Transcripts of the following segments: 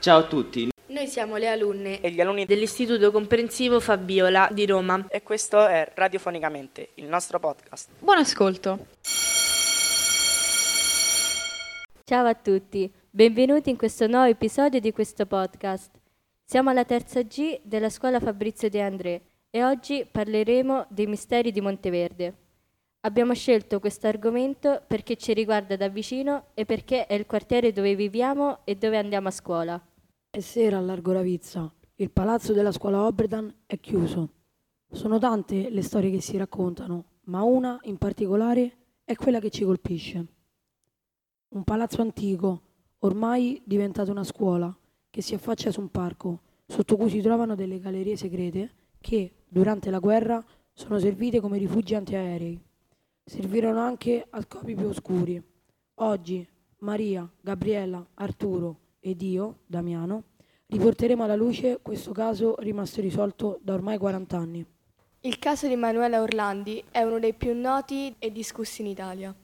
Ciao a tutti, Noi siamo le alunne e gli alunni dell'Istituto Comprensivo Fabiola di Roma. e questo è Radiofonicamente, il nostro podcast. Buon ascolto. Ciao a tutti, benvenuti in questo nuovo episodio di questo podcast. Siamo alla terza G della scuola Fabrizio De André e oggi parleremo dei misteri di Monteverde. Abbiamo scelto questo argomento perché ci riguarda da vicino e perché è il quartiere dove viviamo e dove andiamo a scuola. È sera a Largo Ravizza. Il palazzo della scuola Oberdan è chiuso. Sono tante le storie che si raccontano, ma una in particolare è quella che ci colpisce. Un palazzo antico, ormai diventato una scuola, che si affaccia su un parco, sotto cui si trovano delle gallerie segrete che, durante la guerra, sono servite come rifugi antiaerei. Servirono anche a scopi più oscuri. Oggi, Maria, Gabriella, Arturo ed io, Damiano, riporteremo alla luce questo caso rimasto risolto da ormai 40 anni. Il caso di Manuela Orlandi è uno dei più noti e discussi in Italia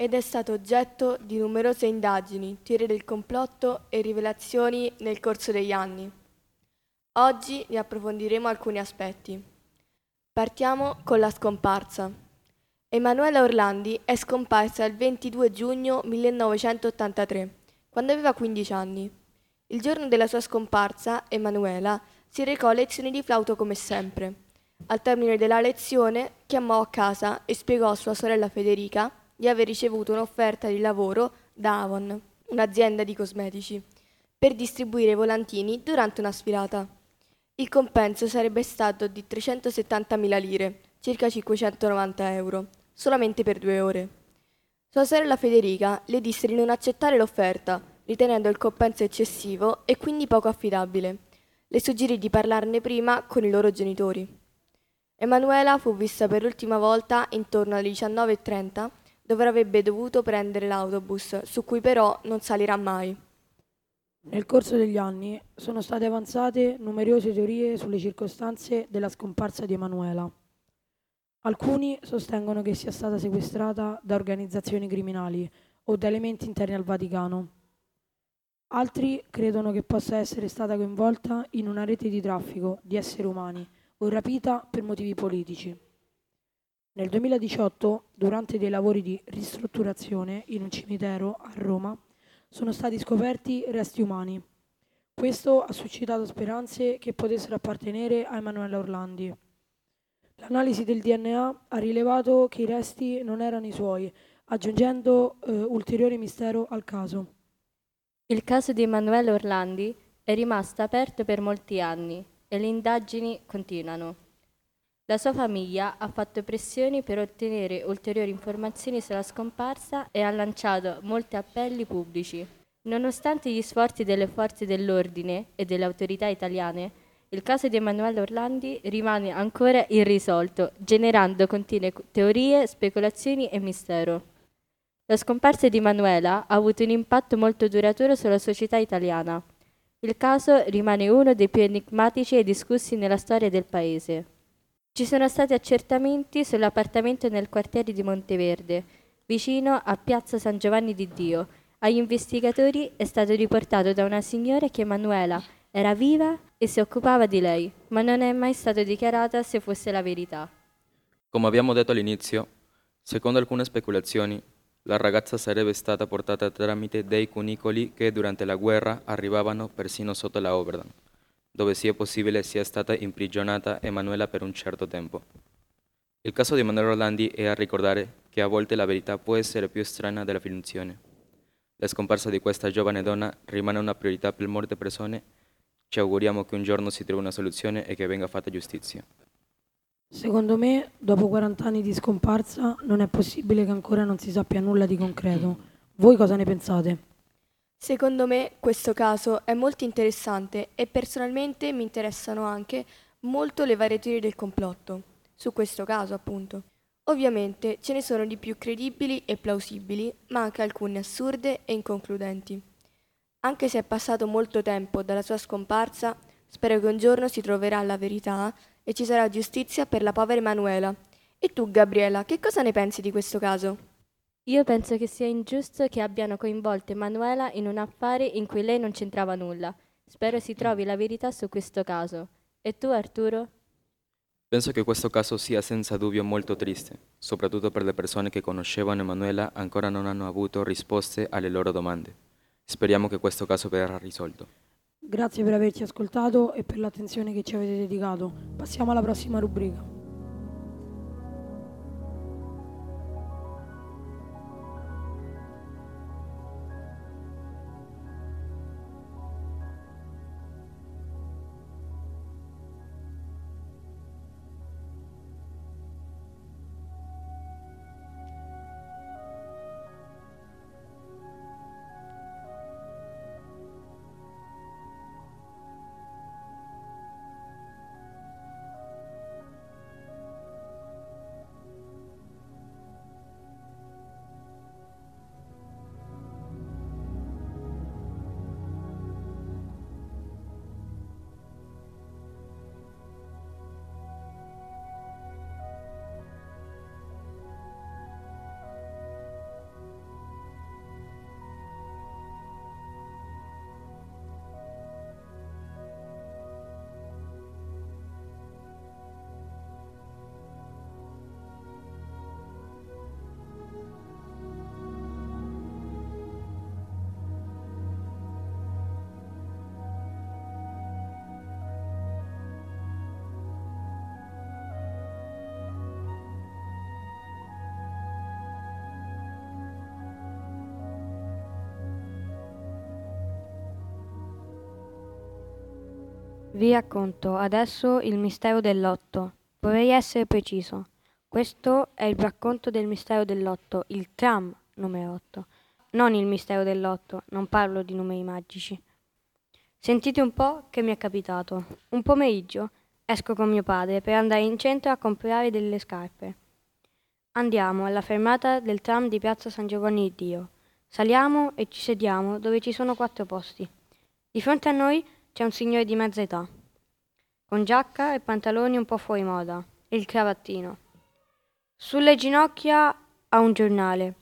ed è stato oggetto di numerose indagini, teorie del complotto e rivelazioni nel corso degli anni. Oggi ne approfondiremo alcuni aspetti. Partiamo con la scomparsa. Emanuela Orlandi è scomparsa il 22 giugno 1983, quando aveva 15 anni. Il giorno della sua scomparsa, Emanuela si recò a lezioni di flauto come sempre. Al termine della lezione, chiamò a casa e spiegò a sua sorella Federica di aver ricevuto un'offerta di lavoro da Avon, un'azienda di cosmetici, per distribuire volantini durante una sfilata. Il compenso sarebbe stato di 370.000 lire, circa 590 euro, solamente per due ore. Sua sorella Federica le disse di non accettare l'offerta, ritenendo il compenso eccessivo e quindi poco affidabile. Le suggerì di parlarne prima con i loro genitori. Emanuela fu vista per l'ultima volta intorno alle 19.30, dove avrebbe dovuto prendere l'autobus, su cui però non salirà mai. Nel corso degli anni sono state avanzate numerose teorie sulle circostanze della scomparsa di Emanuela. Alcuni sostengono che sia stata sequestrata da organizzazioni criminali o da elementi interni al Vaticano. Altri credono che possa essere stata coinvolta in una rete di traffico di esseri umani o rapita per motivi politici. Nel 2018, durante dei lavori di ristrutturazione in un cimitero a Roma, sono stati scoperti resti umani. Questo ha suscitato speranze che potessero appartenere a Emanuela Orlandi. L'analisi del DNA ha rilevato che i resti non erano i suoi, aggiungendo eh, ulteriore mistero al caso. Il caso di Emanuele Orlandi è rimasto aperto per molti anni e le indagini continuano. La sua famiglia ha fatto pressioni per ottenere ulteriori informazioni sulla scomparsa e ha lanciato molti appelli pubblici. Nonostante gli sforzi delle forze dell'ordine e delle autorità italiane, il caso di Emanuele Orlandi rimane ancora irrisolto, generando continue teorie, speculazioni e mistero. La scomparsa di Emanuela ha avuto un impatto molto duraturo sulla società italiana. Il caso rimane uno dei più enigmatici e discussi nella storia del paese. Ci sono stati accertamenti sull'appartamento nel quartiere di Monteverde, vicino a Piazza San Giovanni di Dio. Agli investigatori è stato riportato da una signora che Emanuela era viva e si occupava di lei, ma non è mai stato dichiarata se fosse la verità. Come abbiamo detto all'inizio, secondo alcune speculazioni, la ragazza sarebbe stata portata tramite dei cunicoli che durante la guerra arrivavano persino sotto la Oberdan, dove sia possibile sia stata imprigionata Emanuela per un certo tempo. Il caso di Emanuele Orlandi è a ricordare che a volte la verità può essere più strana della finzione. La scomparsa di questa giovane donna rimane una priorità per molte persone. Ci auguriamo che un giorno si trovi una soluzione e che venga fatta giustizia. Secondo me, dopo 40 anni di scomparsa, non è possibile che ancora non si sappia nulla di concreto. Voi cosa ne pensate? Secondo me questo caso è molto interessante e personalmente mi interessano anche molto le varie teorie del complotto, su questo caso appunto. Ovviamente ce ne sono di più credibili e plausibili, ma anche alcune assurde e inconcludenti. Anche se è passato molto tempo dalla sua scomparsa, Spero che un giorno si troverà la verità e ci sarà giustizia per la povera Emanuela. E tu, Gabriela, che cosa ne pensi di questo caso? Io penso che sia ingiusto che abbiano coinvolto Emanuela in un affare in cui lei non c'entrava nulla. Spero si trovi la verità su questo caso. E tu, Arturo? Penso che questo caso sia senza dubbio molto triste, soprattutto per le persone che conoscevano Emanuela ancora non hanno avuto risposte alle loro domande. Speriamo che questo caso verrà risolto. Grazie per averci ascoltato e per l'attenzione che ci avete dedicato. Passiamo alla prossima rubrica. Vi racconto adesso il mistero dell'otto. Vorrei essere preciso. Questo è il racconto del mistero dell'otto, il tram numero 8. Non il mistero dell'otto, non parlo di numeri magici. Sentite un po' che mi è capitato. Un pomeriggio esco con mio padre per andare in centro a comprare delle scarpe. Andiamo alla fermata del tram di Piazza San Giovanni di Dio. Saliamo e ci sediamo dove ci sono quattro posti. Di fronte a noi c'è un signore di mezza età, con giacca e pantaloni un po' fuori moda, e il cravattino. Sulle ginocchia ha un giornale.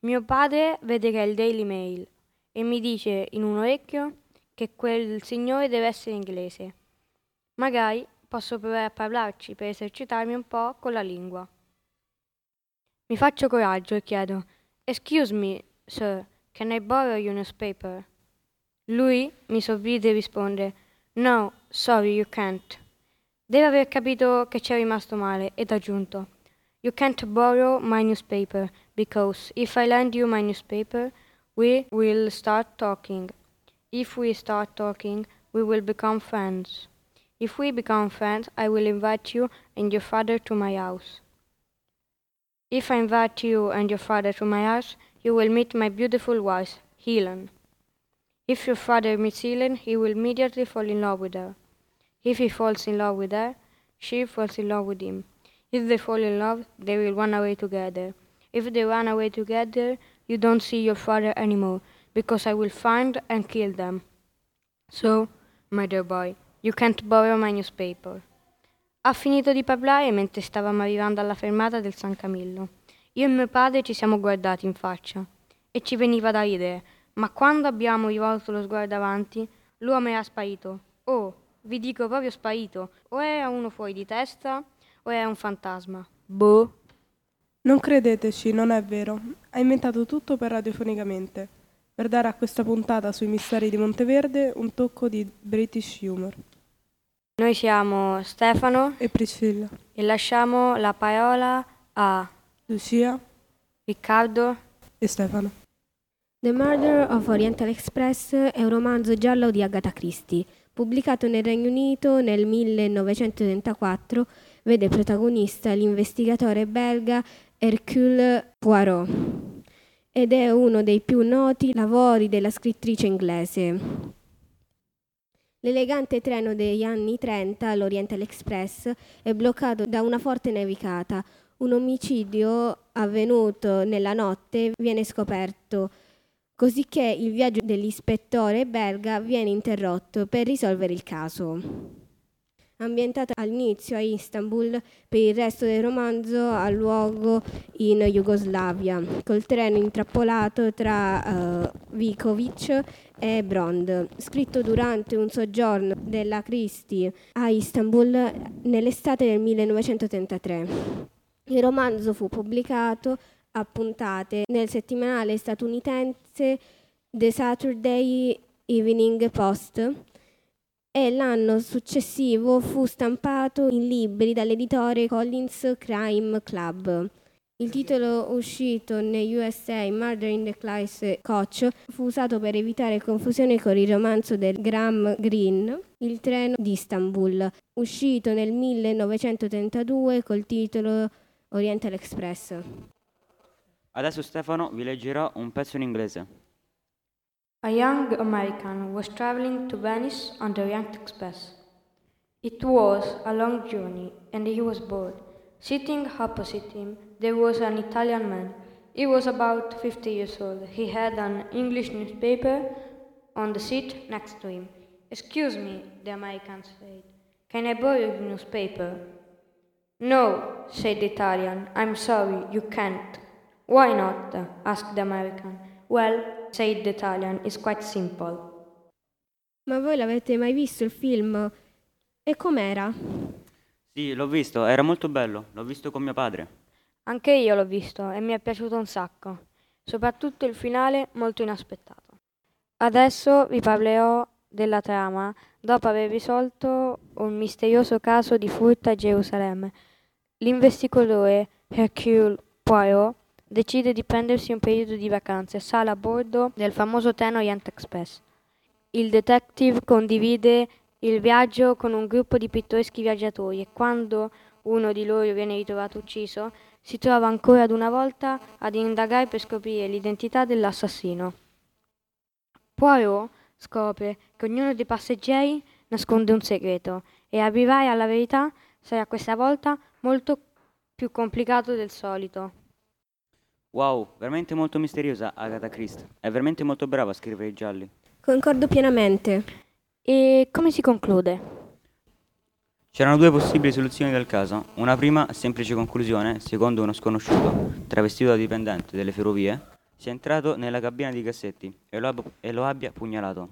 Mio padre vede che è il Daily Mail e mi dice in un orecchio che quel signore deve essere inglese. Magari posso provare a parlarci per esercitarmi un po' con la lingua. Mi faccio coraggio e chiedo: Excuse me, sir, can I borrow your newspaper? Lui mi sorride e risponde: No, sorry, you can't. Deve aver capito che c'è rimasto male ed ha aggiunto: You can't borrow my newspaper because if I lend you my newspaper, we will start talking. If we start talking, we will become friends. If we become friends, I will invite you and your father to my house. If I invite you and your father to my house, you will meet my beautiful wife, Helen. If your father meets Helen, he will immediately fall in love with her. If he falls in love with her, she falls in love with him. If they fall in love, they will run away together. If they run away together, you don't see your father anymore, because I will find and kill them. So, my dear boy, you can't borrow my newspaper. Ha finito di parlare mentre stavamo arrivando alla fermata del San Camillo. Io e mio padre ci siamo guardati in faccia e ci veniva da ridere ma quando abbiamo rivolto lo sguardo avanti, l'uomo era sparito. Oh, vi dico proprio sparito. O era uno fuori di testa, o era un fantasma. Boh. Non credeteci, non è vero. Ha inventato tutto per radiofonicamente, per dare a questa puntata sui misteri di Monteverde un tocco di British humor. Noi siamo Stefano e Priscilla e lasciamo la parola a Lucia, Riccardo e Stefano. The Murder of Oriental Express è un romanzo giallo di Agatha Christie, pubblicato nel Regno Unito nel 1934, vede protagonista l'investigatore belga Hercule Poirot ed è uno dei più noti lavori della scrittrice inglese. L'elegante treno degli anni 30, l'Oriental Express, è bloccato da una forte nevicata. Un omicidio avvenuto nella notte viene scoperto cosicché il viaggio dell'ispettore belga viene interrotto per risolvere il caso. Ambientata all'inizio a Istanbul, per il resto del romanzo ha luogo in Jugoslavia, col treno intrappolato tra uh, Vikovic e Brond, scritto durante un soggiorno della Christie a Istanbul nell'estate del 1933. Il romanzo fu pubblicato a puntate nel settimanale statunitense The Saturday Evening Post e l'anno successivo fu stampato in libri dall'editore Collins Crime Club. Il titolo uscito negli USA Murder in the Class Coach fu usato per evitare confusione con il romanzo del Graham Greene, Il treno di Istanbul, uscito nel 1932 col titolo Oriental Express. Adesso Stefano vi leggerà un pezzo in inglese. A young American was traveling to Venice on the Orient Express. It was a long journey, and he was bored. Sitting opposite him, there was an Italian man. He was about 50 years old. He had an English newspaper on the seat next to him. Excuse me, the American said. Can I borrow your newspaper? No, said the Italian. I'm sorry, you can't. Why not? asked the American. Well, said the Italian, it's quite simple. Ma voi l'avete mai visto il film? E com'era? Sì, l'ho visto, era molto bello, l'ho visto con mio padre. Anche io l'ho visto e mi è piaciuto un sacco, soprattutto il finale molto inaspettato. Adesso vi parlerò della trama dopo aver risolto un misterioso caso di furto a Gerusalemme. L'investigatore Hercule Poirot decide di prendersi un periodo di vacanze e sale a bordo del famoso treno Orient Express. Il detective condivide il viaggio con un gruppo di pittoreschi viaggiatori e quando uno di loro viene ritrovato ucciso, si trova ancora ad una volta ad indagare per scoprire l'identità dell'assassino. Poirot scopre che ognuno dei passeggeri nasconde un segreto e arrivare alla verità sarà questa volta molto più complicato del solito. Wow, veramente molto misteriosa Agatha Christie. È veramente molto brava a scrivere i gialli. Concordo pienamente. E come si conclude? C'erano due possibili soluzioni del caso. Una prima semplice conclusione, secondo uno sconosciuto, travestito da dipendente delle ferrovie, sia entrato nella cabina di cassetti e lo, ab- e lo abbia pugnalato.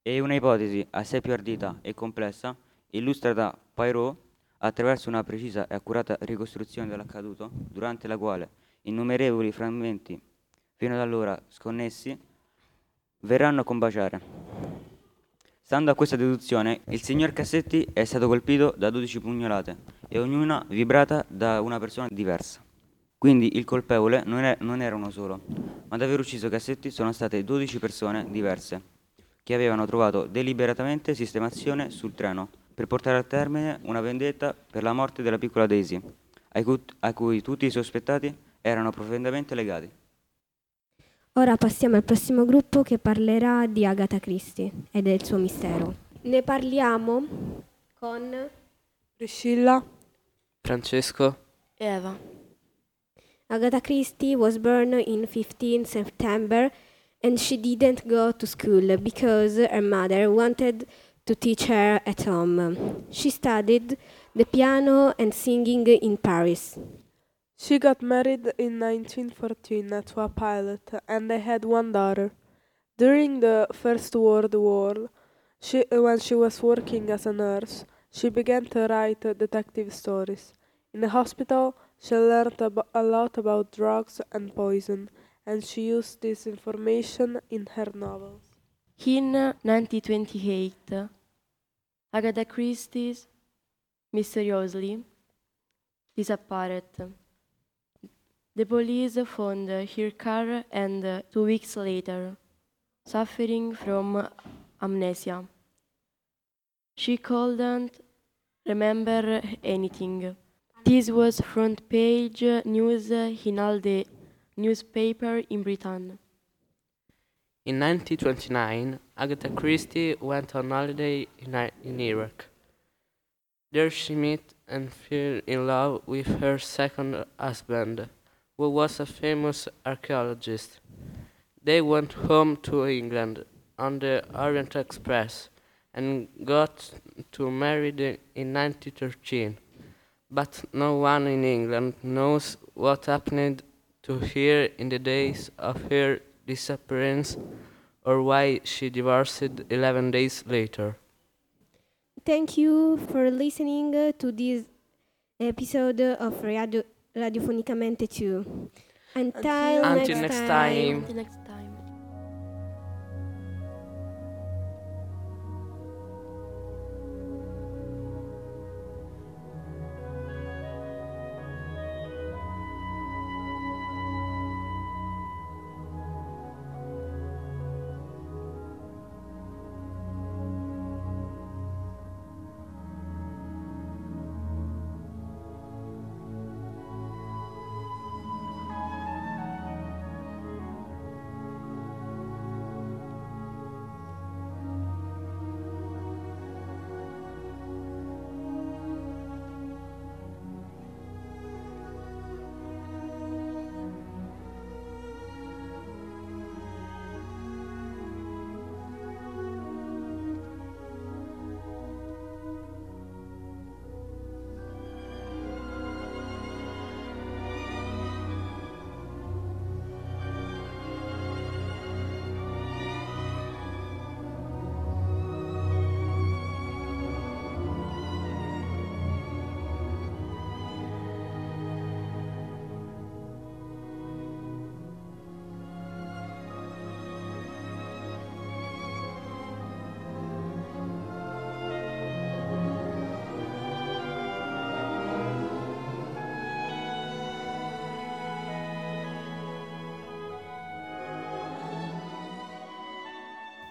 E una ipotesi assai più ardita e complessa, illustrata da Poirot attraverso una precisa e accurata ricostruzione dell'accaduto, durante la quale innumerevoli frammenti fino ad allora sconnessi verranno a combaciare. Stando a questa deduzione, il signor Cassetti è stato colpito da 12 pugnalate e ognuna vibrata da una persona diversa. Quindi il colpevole non, è, non era uno solo, ma ad aver ucciso Cassetti sono state 12 persone diverse, che avevano trovato deliberatamente sistemazione sul treno per portare a termine una vendetta per la morte della piccola Daisy, a cui, a cui tutti i sospettati erano profondamente legati. Ora passiamo al prossimo gruppo che parlerà di Agatha Christie e del suo mistero. Ne parliamo con Priscilla, Francesco e Eva. Agatha Christie was born in 15 September and she didn't go to school because her mother wanted to teach her at home. She studied the piano and singing in Paris. She got married in 1914 to a pilot and they had one daughter. During the First World War, she, when she was working as a nurse, she began to write detective stories. In the hospital, she learned a lot about drugs and poison, and she used this information in her novels. In 1928, Agatha Christie mysteriously disappeared. The police found her car and two weeks later, suffering from amnesia. She couldn't remember anything. This was front page news in all the newspaper in Britain. In 1929, Agatha Christie went on holiday in, in Iraq. There she met and fell in love with her second husband who was a famous archaeologist. They went home to England on the Orient Express and got to married in 1913. But no one in England knows what happened to her in the days of her disappearance or why she divorced 11 days later. Thank you for listening to this episode of Radio Radiofonicamente 2. Until, Until next time. Until next time.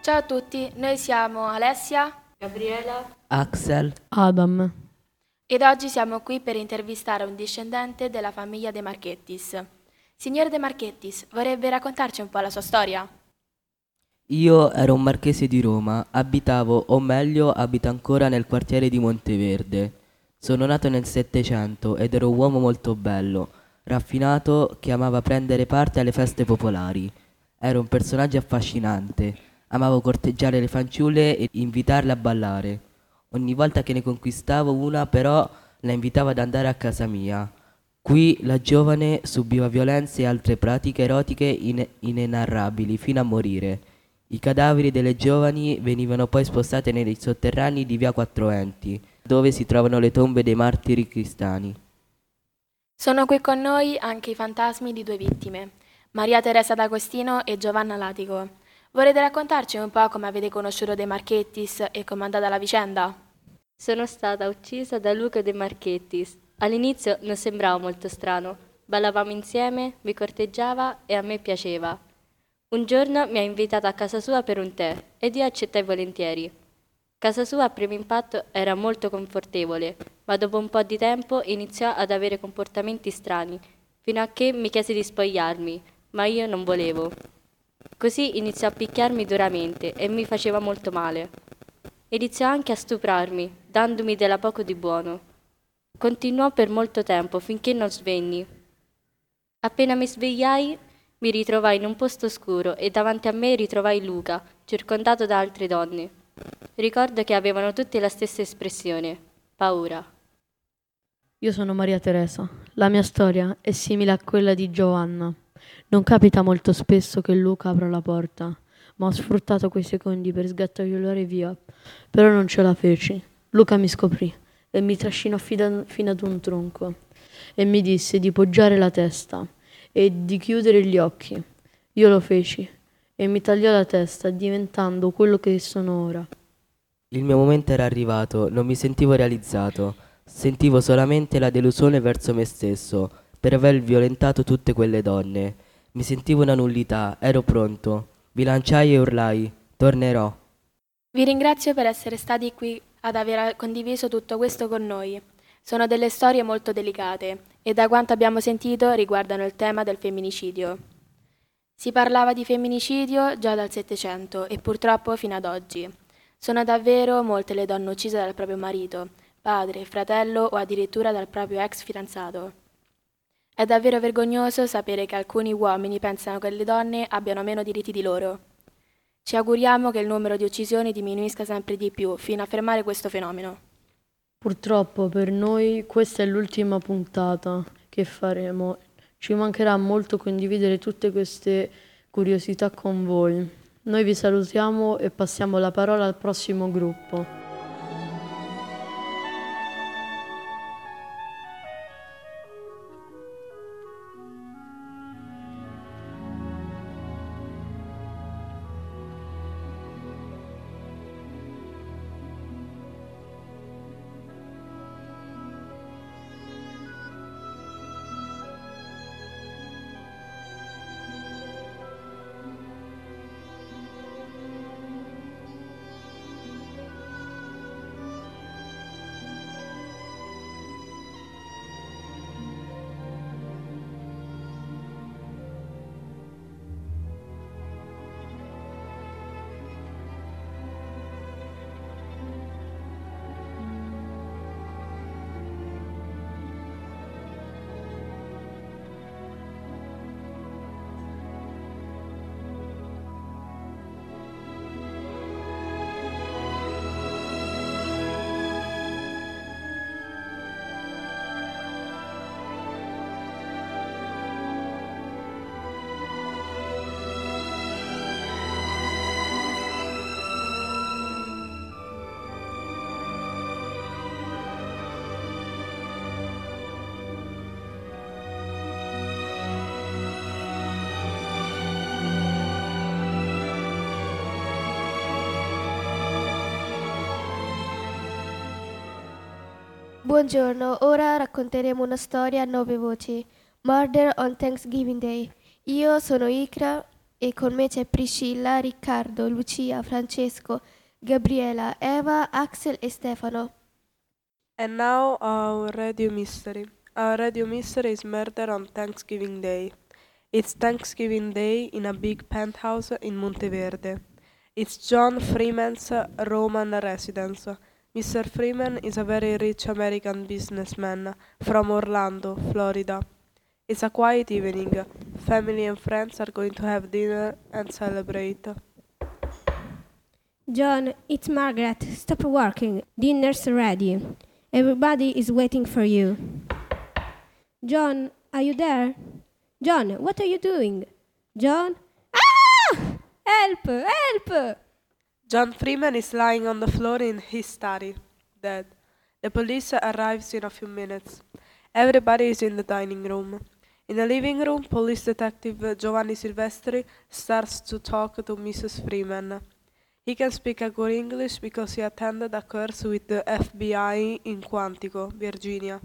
Ciao a tutti, noi siamo Alessia Gabriela, Axel, Adam. ed oggi siamo qui per intervistare un discendente della famiglia De Marchettis. Signor De Marchettis, vorrebbe raccontarci un po' la sua storia? io ero un marchese di Roma, abitavo, o meglio, abito ancora nel quartiere di Monteverde. Sono nato nel Settecento ed ero un uomo molto bello, raffinato, che amava prendere parte alle feste popolari. Ero un personaggio affascinante, amavo corteggiare le fanciulle e invitarle a ballare. Ogni volta che ne conquistavo una, però, la invitavo ad andare a casa mia. Qui la giovane subiva violenze e altre pratiche erotiche ine- inenarrabili fino a morire. I cadaveri delle giovani venivano poi spostati nei sotterranei di via Quattro Enti, dove si trovano le tombe dei martiri cristiani. Sono qui con noi anche i fantasmi di due vittime, Maria Teresa D'Agostino e Giovanna Latico. Vorrete raccontarci un po' come avete conosciuto De Marchettis e com'è andata la vicenda? sono stata uccisa da Luca De Marchettis. All'inizio non sembrava molto strano. Ballavamo insieme, mi corteggiava e a me piaceva. Un giorno mi ha invitata a casa sua per un tè ed io accettai volentieri. Casa sua a primo impatto era molto confortevole, ma dopo un po' di tempo iniziò ad avere comportamenti strani, fino a che mi chiese di spogliarmi, ma io non volevo. Così iniziò a picchiarmi duramente e mi faceva molto male. Iniziò anche a stuprarmi, dandomi della poco di buono. Continuò per molto tempo finché non svenni. Appena mi svegliai, mi ritrovai in un posto oscuro e davanti a me ritrovai Luca, circondato da altre donne. Ricordo che avevano tutte la stessa espressione, paura. Io sono Maria Teresa. La mia storia è simile a quella di Giovanna. Non capita molto spesso che Luca apra la porta, ma ho sfruttato quei secondi per sgattaiolare via. Però non ce la feci. Luca mi scoprì e mi trascinò fino ad un tronco e mi disse di poggiare la testa e di chiudere gli occhi. Io lo feci e mi tagliò la testa diventando quello che sono ora. Il mio momento era arrivato, non mi sentivo realizzato, sentivo solamente la delusione verso me stesso per aver violentato tutte quelle donne. Mi sentivo una nullità, ero pronto. Mi lanciai e urlai, tornerò. Vi ringrazio per essere stati qui ad aver condiviso tutto questo con noi. Sono delle storie molto delicate e da quanto abbiamo sentito riguardano il tema del femminicidio. Si parlava di femminicidio già dal Settecento e purtroppo fino ad oggi. Sono davvero molte le donne uccise dal proprio marito, padre, fratello o addirittura dal proprio ex fidanzato. È davvero vergognoso sapere che alcuni uomini pensano che le donne abbiano meno diritti di loro. Ci auguriamo che il numero di uccisioni diminuisca sempre di più fino a fermare questo fenomeno. Purtroppo per noi questa è l'ultima puntata che faremo. Ci mancherà molto condividere tutte queste curiosità con voi. Noi vi salutiamo e passiamo la parola al prossimo gruppo. Buongiorno, ora racconteremo una storia a nove voci. Murder on Thanksgiving Day. Io sono Icra e con me c'è Priscilla, Riccardo, Lucia, Francesco, Gabriela, Eva, Axel e Stefano. And now our radio mystery. Our radio mystery is Murder on Thanksgiving Day. It's Thanksgiving Day in a big penthouse in Monteverde. It's John Freeman's Roman residence. Mr. Freeman is a very rich American businessman from Orlando, Florida. It's a quiet evening. Family and friends are going to have dinner and celebrate. John, it's Margaret. Stop working. Dinner's ready. Everybody is waiting for you. John, are you there? John, what are you doing? John? Ah! Help! Help! John Freeman is lying on the floor in his study, dead. The police arrives in a few minutes. Everybody is in the dining room. In the living room, police detective Giovanni Silvestri starts to talk to Mrs. Freeman. He can speak a good English because he attended a course with the FBI in Quantico, Virginia.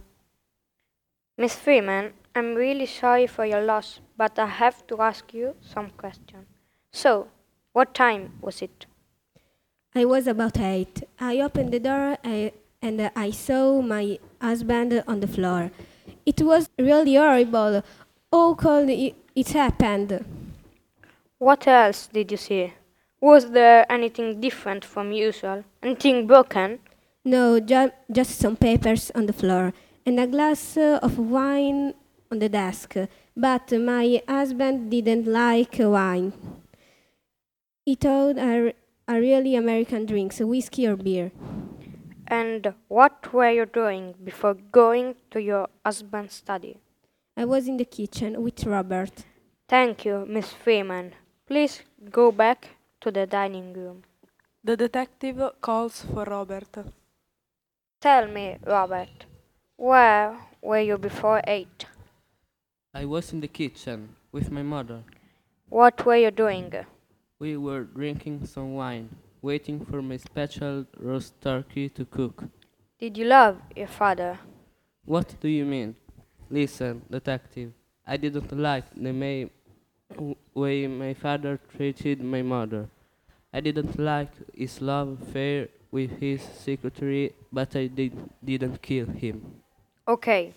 Miss Freeman, I'm really sorry for your loss, but I have to ask you some questions. So, what time was it? I was about eight. I opened the door I, and I saw my husband on the floor. It was really horrible. How could it, happened? What else did you see? Was there anything different from usual? Anything broken? No, ju- just some papers on the floor and a glass of wine on the desk. But my husband didn't like wine. He told I are really American drink, drinks, whiskey or beer. And what were you doing before going to your husband's study? I was in the kitchen with Robert. Thank you, Miss Freeman. Please go back to the dining room. The detective calls for Robert. Tell me, Robert, where were you before eight? I was in the kitchen with my mother. What were you doing? We were drinking some wine, waiting for my special roast turkey to cook. Did you love your father? What do you mean? Listen, detective, I didn't like the may, way my father treated my mother. I didn't like his love affair with his secretary, but I did, didn't kill him. Okay,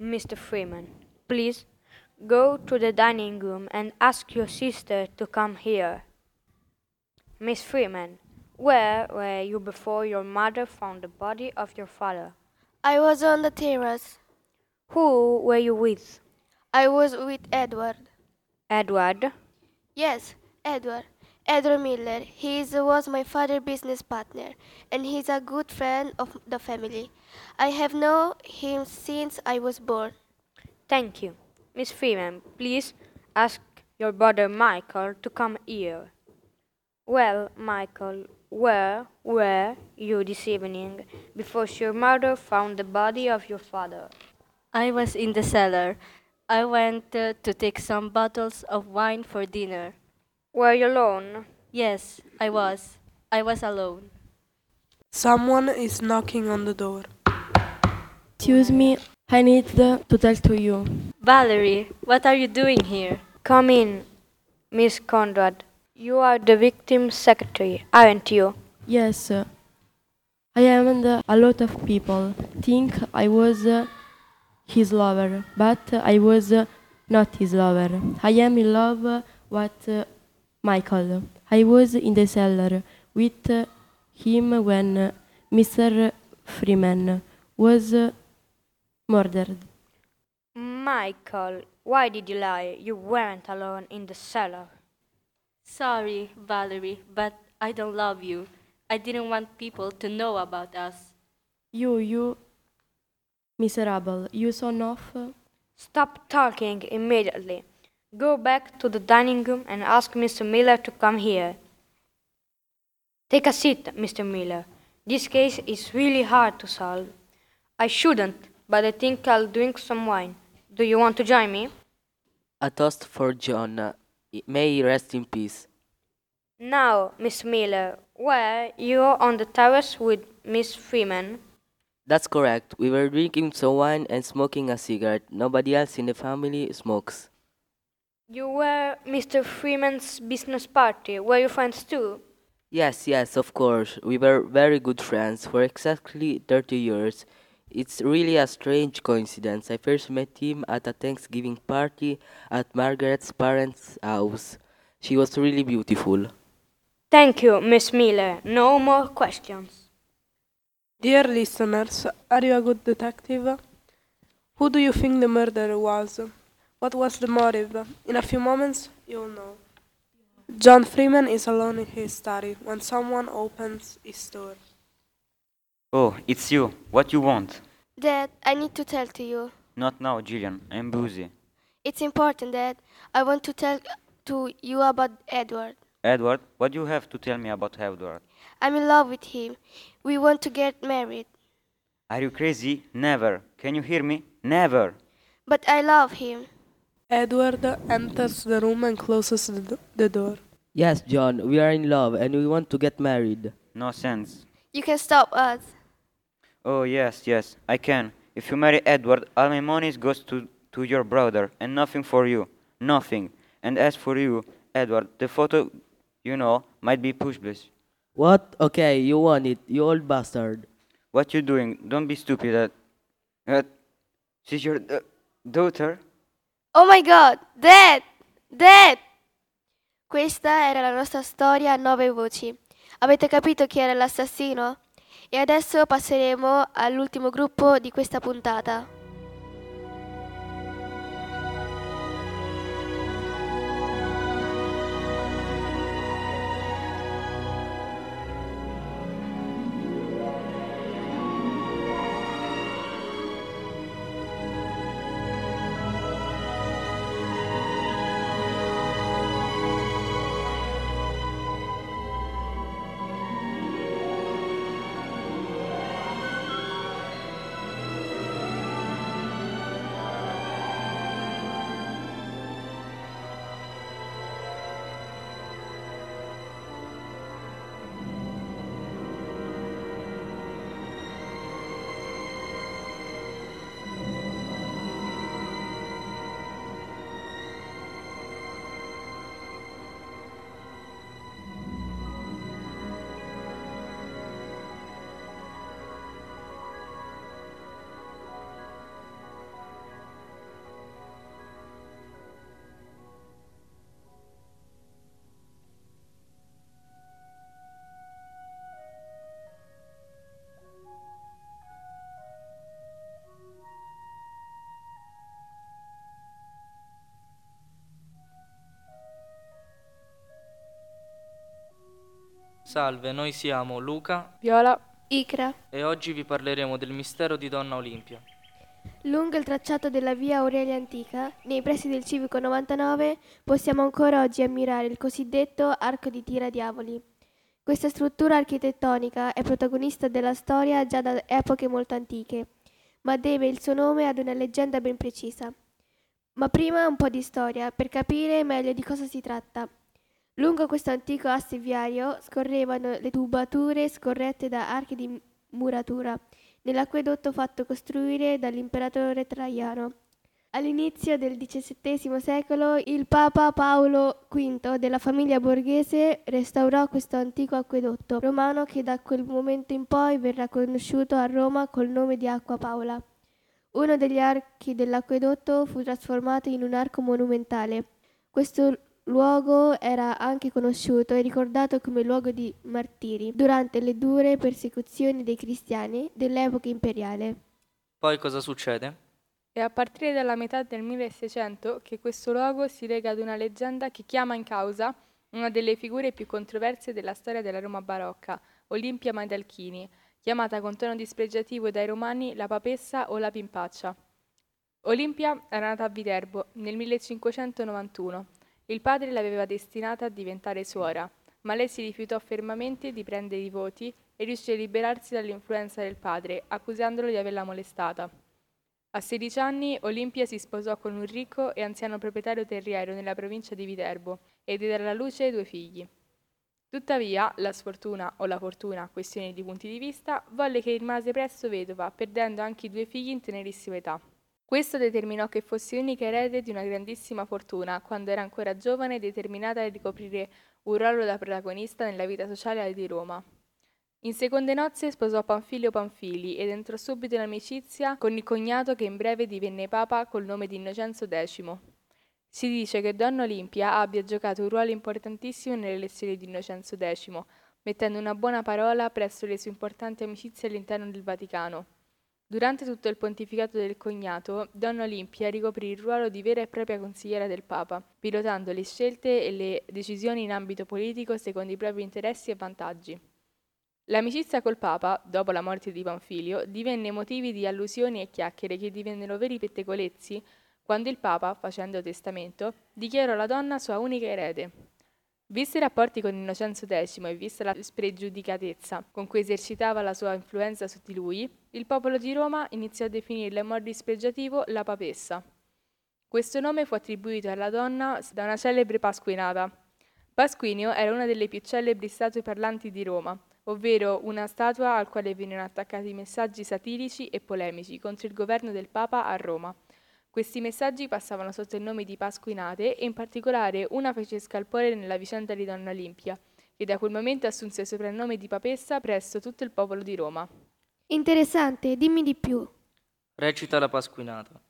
Mr. Freeman, please go to the dining room and ask your sister to come here. Miss Freeman, where were you before your mother found the body of your father? I was on the terrace. Who were you with? I was with Edward. Edward? Yes, Edward. Edward Miller. He is- was my father's business partner, and he's a good friend of the family. I have known him since I was born. Thank you. Miss Freeman, please ask your brother Michael to come here. Well, Michael, where were you this evening before your mother found the body of your father? I was in the cellar. I went uh, to take some bottles of wine for dinner. Were you alone? Yes, I was. I was alone. Someone is knocking on the door. Excuse me, I need the- to tell to you. Valerie, what are you doing here? Come in, Miss Conrad. You are the victim's secretary, aren't you? Yes, uh, I am and uh, a lot of people think I was uh, his lover, but uh, I was uh, not his lover. I am in love with uh, Michael. I was in the cellar with him when Mr. Freeman was murdered. Michael, why did you lie? You weren't alone in the cellar. Sorry, Valerie, but I don't love you. I didn't want people to know about us. You, you, miserable, you son of. uh, Stop talking immediately. Go back to the dining room and ask Mr. Miller to come here. Take a seat, Mr. Miller. This case is really hard to solve. I shouldn't, but I think I'll drink some wine. Do you want to join me? A toast for John. May he rest in peace. Now, Miss Miller, were you on the terrace with Miss Freeman? That's correct. We were drinking some wine and smoking a cigarette. Nobody else in the family smokes. You were Mr. Freeman's business party. Were you friends too? Yes, yes, of course. We were very good friends for exactly 30 years. It's really a strange coincidence. I first met him at a Thanksgiving party at Margaret's parents' house. She was really beautiful. Thank you, Miss Miller. No more questions. Dear listeners, are you a good detective? Who do you think the murderer was? What was the motive? In a few moments, you'll know. John Freeman is alone in his study when someone opens his door. Oh, it's you. What you want? Dad, I need to tell to you. Not now, Jillian. I'm busy. It's important, Dad. I want to tell to you about Edward. Edward, what do you have to tell me about Edward? I'm in love with him. We want to get married. Are you crazy? Never. Can you hear me? Never. But I love him. Edward enters the room and closes the, do- the door. Yes, John, we are in love and we want to get married. No sense. You can stop us. Oh, yes, yes, I can. If you marry Edward, all my money goes to, to your brother and nothing for you. Nothing. And as for you, Edward, the photo, you know, might be pushless. What? Okay, you want it, you old bastard. What you doing? Don't be stupid. Uh, uh, she's your uh, daughter? Oh my god, Dad! Dad! Questa era la nostra storia a nove voci. Avete capito chi era l'assassino? E adesso passeremo all'ultimo gruppo di questa puntata. Salve, noi siamo Luca, Viola, Icra. e oggi vi parleremo del mistero di Donna Olimpia. Lungo il tracciato della via Aurelia Antica, nei pressi del Civico 99, possiamo ancora oggi ammirare il cosiddetto Arco di Tira Diavoli. Questa struttura architettonica è protagonista della storia già da epoche molto antiche, ma deve il suo nome ad una leggenda ben precisa. Ma prima un po' di storia per capire meglio di cosa si tratta. Lungo questo antico asse viario scorrevano le tubature scorrette da archi di muratura nell'acquedotto fatto costruire dall'imperatore Traiano. All'inizio del XVII secolo il Papa Paolo V della famiglia borghese restaurò questo antico acquedotto romano che da quel momento in poi verrà conosciuto a Roma col nome di Acqua Paola. Uno degli archi dell'acquedotto fu trasformato in un arco monumentale. Questo luogo era anche conosciuto e ricordato come luogo di martiri durante le dure persecuzioni dei cristiani dell'epoca imperiale. Poi cosa succede? È a partire dalla metà del 1600 che questo luogo si lega ad una leggenda che chiama in causa una delle figure più controverse della storia della Roma barocca, Olimpia Maidalchini, chiamata con tono dispregiativo dai romani la papessa o la pimpaccia. Olimpia era nata a Viterbo nel 1591. Il padre l'aveva destinata a diventare suora, ma lei si rifiutò fermamente di prendere i voti e riuscì a liberarsi dall'influenza del padre, accusandolo di averla molestata. A 16 anni Olimpia si sposò con un ricco e anziano proprietario terriero nella provincia di Viterbo e diede alla luce due figli. Tuttavia, la sfortuna o la fortuna, questione di punti di vista, volle che rimase presto vedova, perdendo anche i due figli in tenerissima età. Questo determinò che fosse unica erede di una grandissima fortuna, quando era ancora giovane e determinata a ricoprire un ruolo da protagonista nella vita sociale di Roma. In seconde nozze sposò Panfilio Panfili ed entrò subito in amicizia con il cognato che in breve divenne papa col nome di Innocenzo X. Si dice che Donna Olimpia abbia giocato un ruolo importantissimo nelle elezioni di Innocenzo X, mettendo una buona parola presso le sue importanti amicizie all'interno del Vaticano. Durante tutto il pontificato del cognato, Donna Olimpia ricoprì il ruolo di vera e propria consigliera del Papa, pilotando le scelte e le decisioni in ambito politico secondo i propri interessi e vantaggi. L'amicizia col Papa, dopo la morte di Panfilio, divenne motivi di allusioni e chiacchiere che divennero veri pettegolezzi quando il Papa, facendo testamento, dichiarò la donna sua unica erede. Visti i rapporti con Innocenzo X e vista la spregiudicatezza con cui esercitava la sua influenza su di lui, il popolo di Roma iniziò a definirla in modo dispregiativo la papessa. Questo nome fu attribuito alla donna da una celebre pasquinata. Pasquinio era una delle più celebri statue parlanti di Roma, ovvero una statua al quale vennero attaccati messaggi satirici e polemici contro il governo del Papa a Roma. Questi messaggi passavano sotto il nome di Pasquinate e in particolare una fece scalpore nella vicenda di Donna Olimpia, che da quel momento assunse il soprannome di papessa presso tutto il popolo di Roma. Interessante, dimmi di più. Recita la Pasquinata.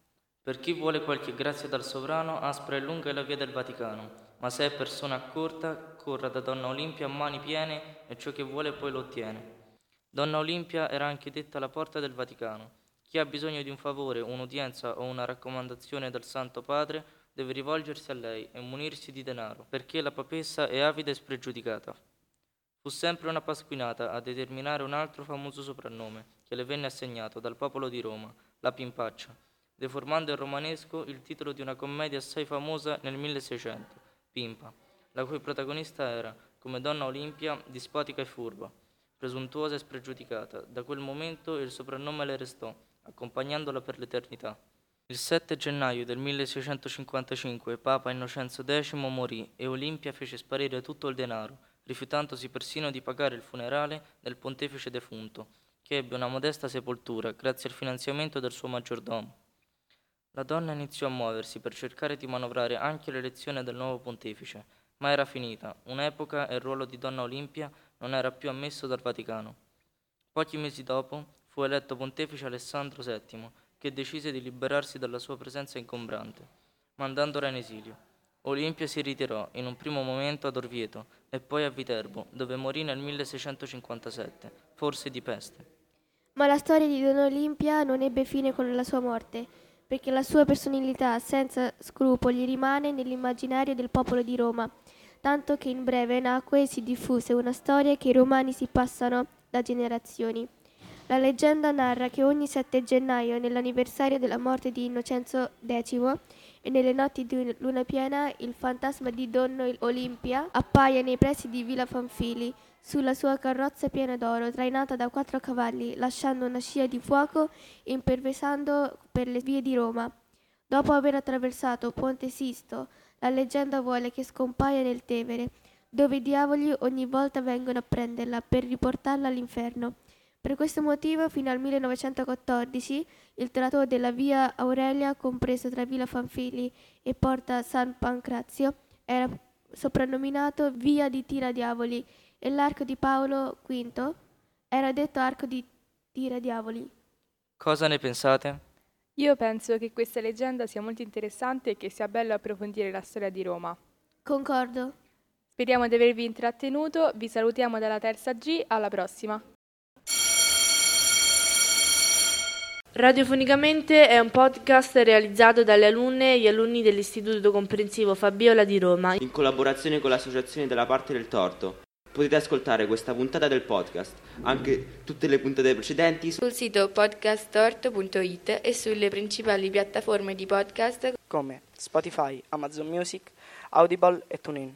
Per chi vuole qualche grazia dal sovrano, aspra e lunga è la via del Vaticano, ma se è persona accorta, corra da Donna Olimpia a mani piene e ciò che vuole poi lo ottiene. Donna Olimpia era anche detta la porta del Vaticano. Chi ha bisogno di un favore, un'udienza o una raccomandazione dal Santo Padre deve rivolgersi a lei e munirsi di denaro, perché la papessa è avida e spregiudicata. Fu sempre una pasquinata a determinare un altro famoso soprannome che le venne assegnato dal popolo di Roma, la Pimpaccia, deformando in romanesco il titolo di una commedia assai famosa nel 1600, Pimpa, la cui protagonista era, come donna Olimpia, dispotica e furba, presuntuosa e spregiudicata. Da quel momento il soprannome le restò, accompagnandola per l'eternità. Il 7 gennaio del 1655 Papa Innocenzo X morì e Olimpia fece sparire tutto il denaro, rifiutandosi persino di pagare il funerale del pontefice defunto, che ebbe una modesta sepoltura grazie al finanziamento del suo maggiordomo. La donna iniziò a muoversi per cercare di manovrare anche l'elezione del nuovo pontefice, ma era finita, un'epoca e il ruolo di donna Olimpia non era più ammesso dal Vaticano. Pochi mesi dopo fu eletto pontefice Alessandro VII, che decise di liberarsi dalla sua presenza ingombrante, mandandola in esilio. Olimpia si ritirò in un primo momento ad Orvieto e poi a Viterbo, dove morì nel 1657, forse di peste. Ma la storia di Don Olimpia non ebbe fine con la sua morte, perché la sua personalità senza scrupoli rimane nell'immaginario del popolo di Roma, tanto che in breve nacque e si diffuse una storia che i romani si passano da generazioni. La leggenda narra che ogni 7 gennaio, nell'anniversario della morte di Innocenzo X, e nelle notti di luna piena il fantasma di Donna Olimpia appaia nei pressi di Villa Fanfili sulla sua carrozza piena d'oro, trainata da quattro cavalli, lasciando una scia di fuoco impervesando per le vie di Roma. Dopo aver attraversato Ponte Sisto, la leggenda vuole che scompaia nel Tevere, dove i diavoli ogni volta vengono a prenderla per riportarla all'inferno. Per questo motivo, fino al 1914, il tratto della via Aurelia, compreso tra Villa Fanfili e Porta San Pancrazio, era soprannominato Via di Tiradiavoli e l'arco di Paolo V era detto arco di Tiradiavoli. Cosa ne pensate? Io penso che questa leggenda sia molto interessante e che sia bello approfondire la storia di Roma. Concordo. Speriamo di avervi intrattenuto, vi salutiamo dalla terza G, alla prossima. Radiofonicamente è un podcast realizzato dalle alunne e gli alunni dell'Istituto Comprensivo Fabiola di Roma in collaborazione con l'Associazione della Parte del Torto. Potete ascoltare questa puntata del podcast, anche tutte le puntate precedenti sul sito podcasttorto.it e sulle principali piattaforme di podcast come Spotify, Amazon Music, Audible e TuneIn.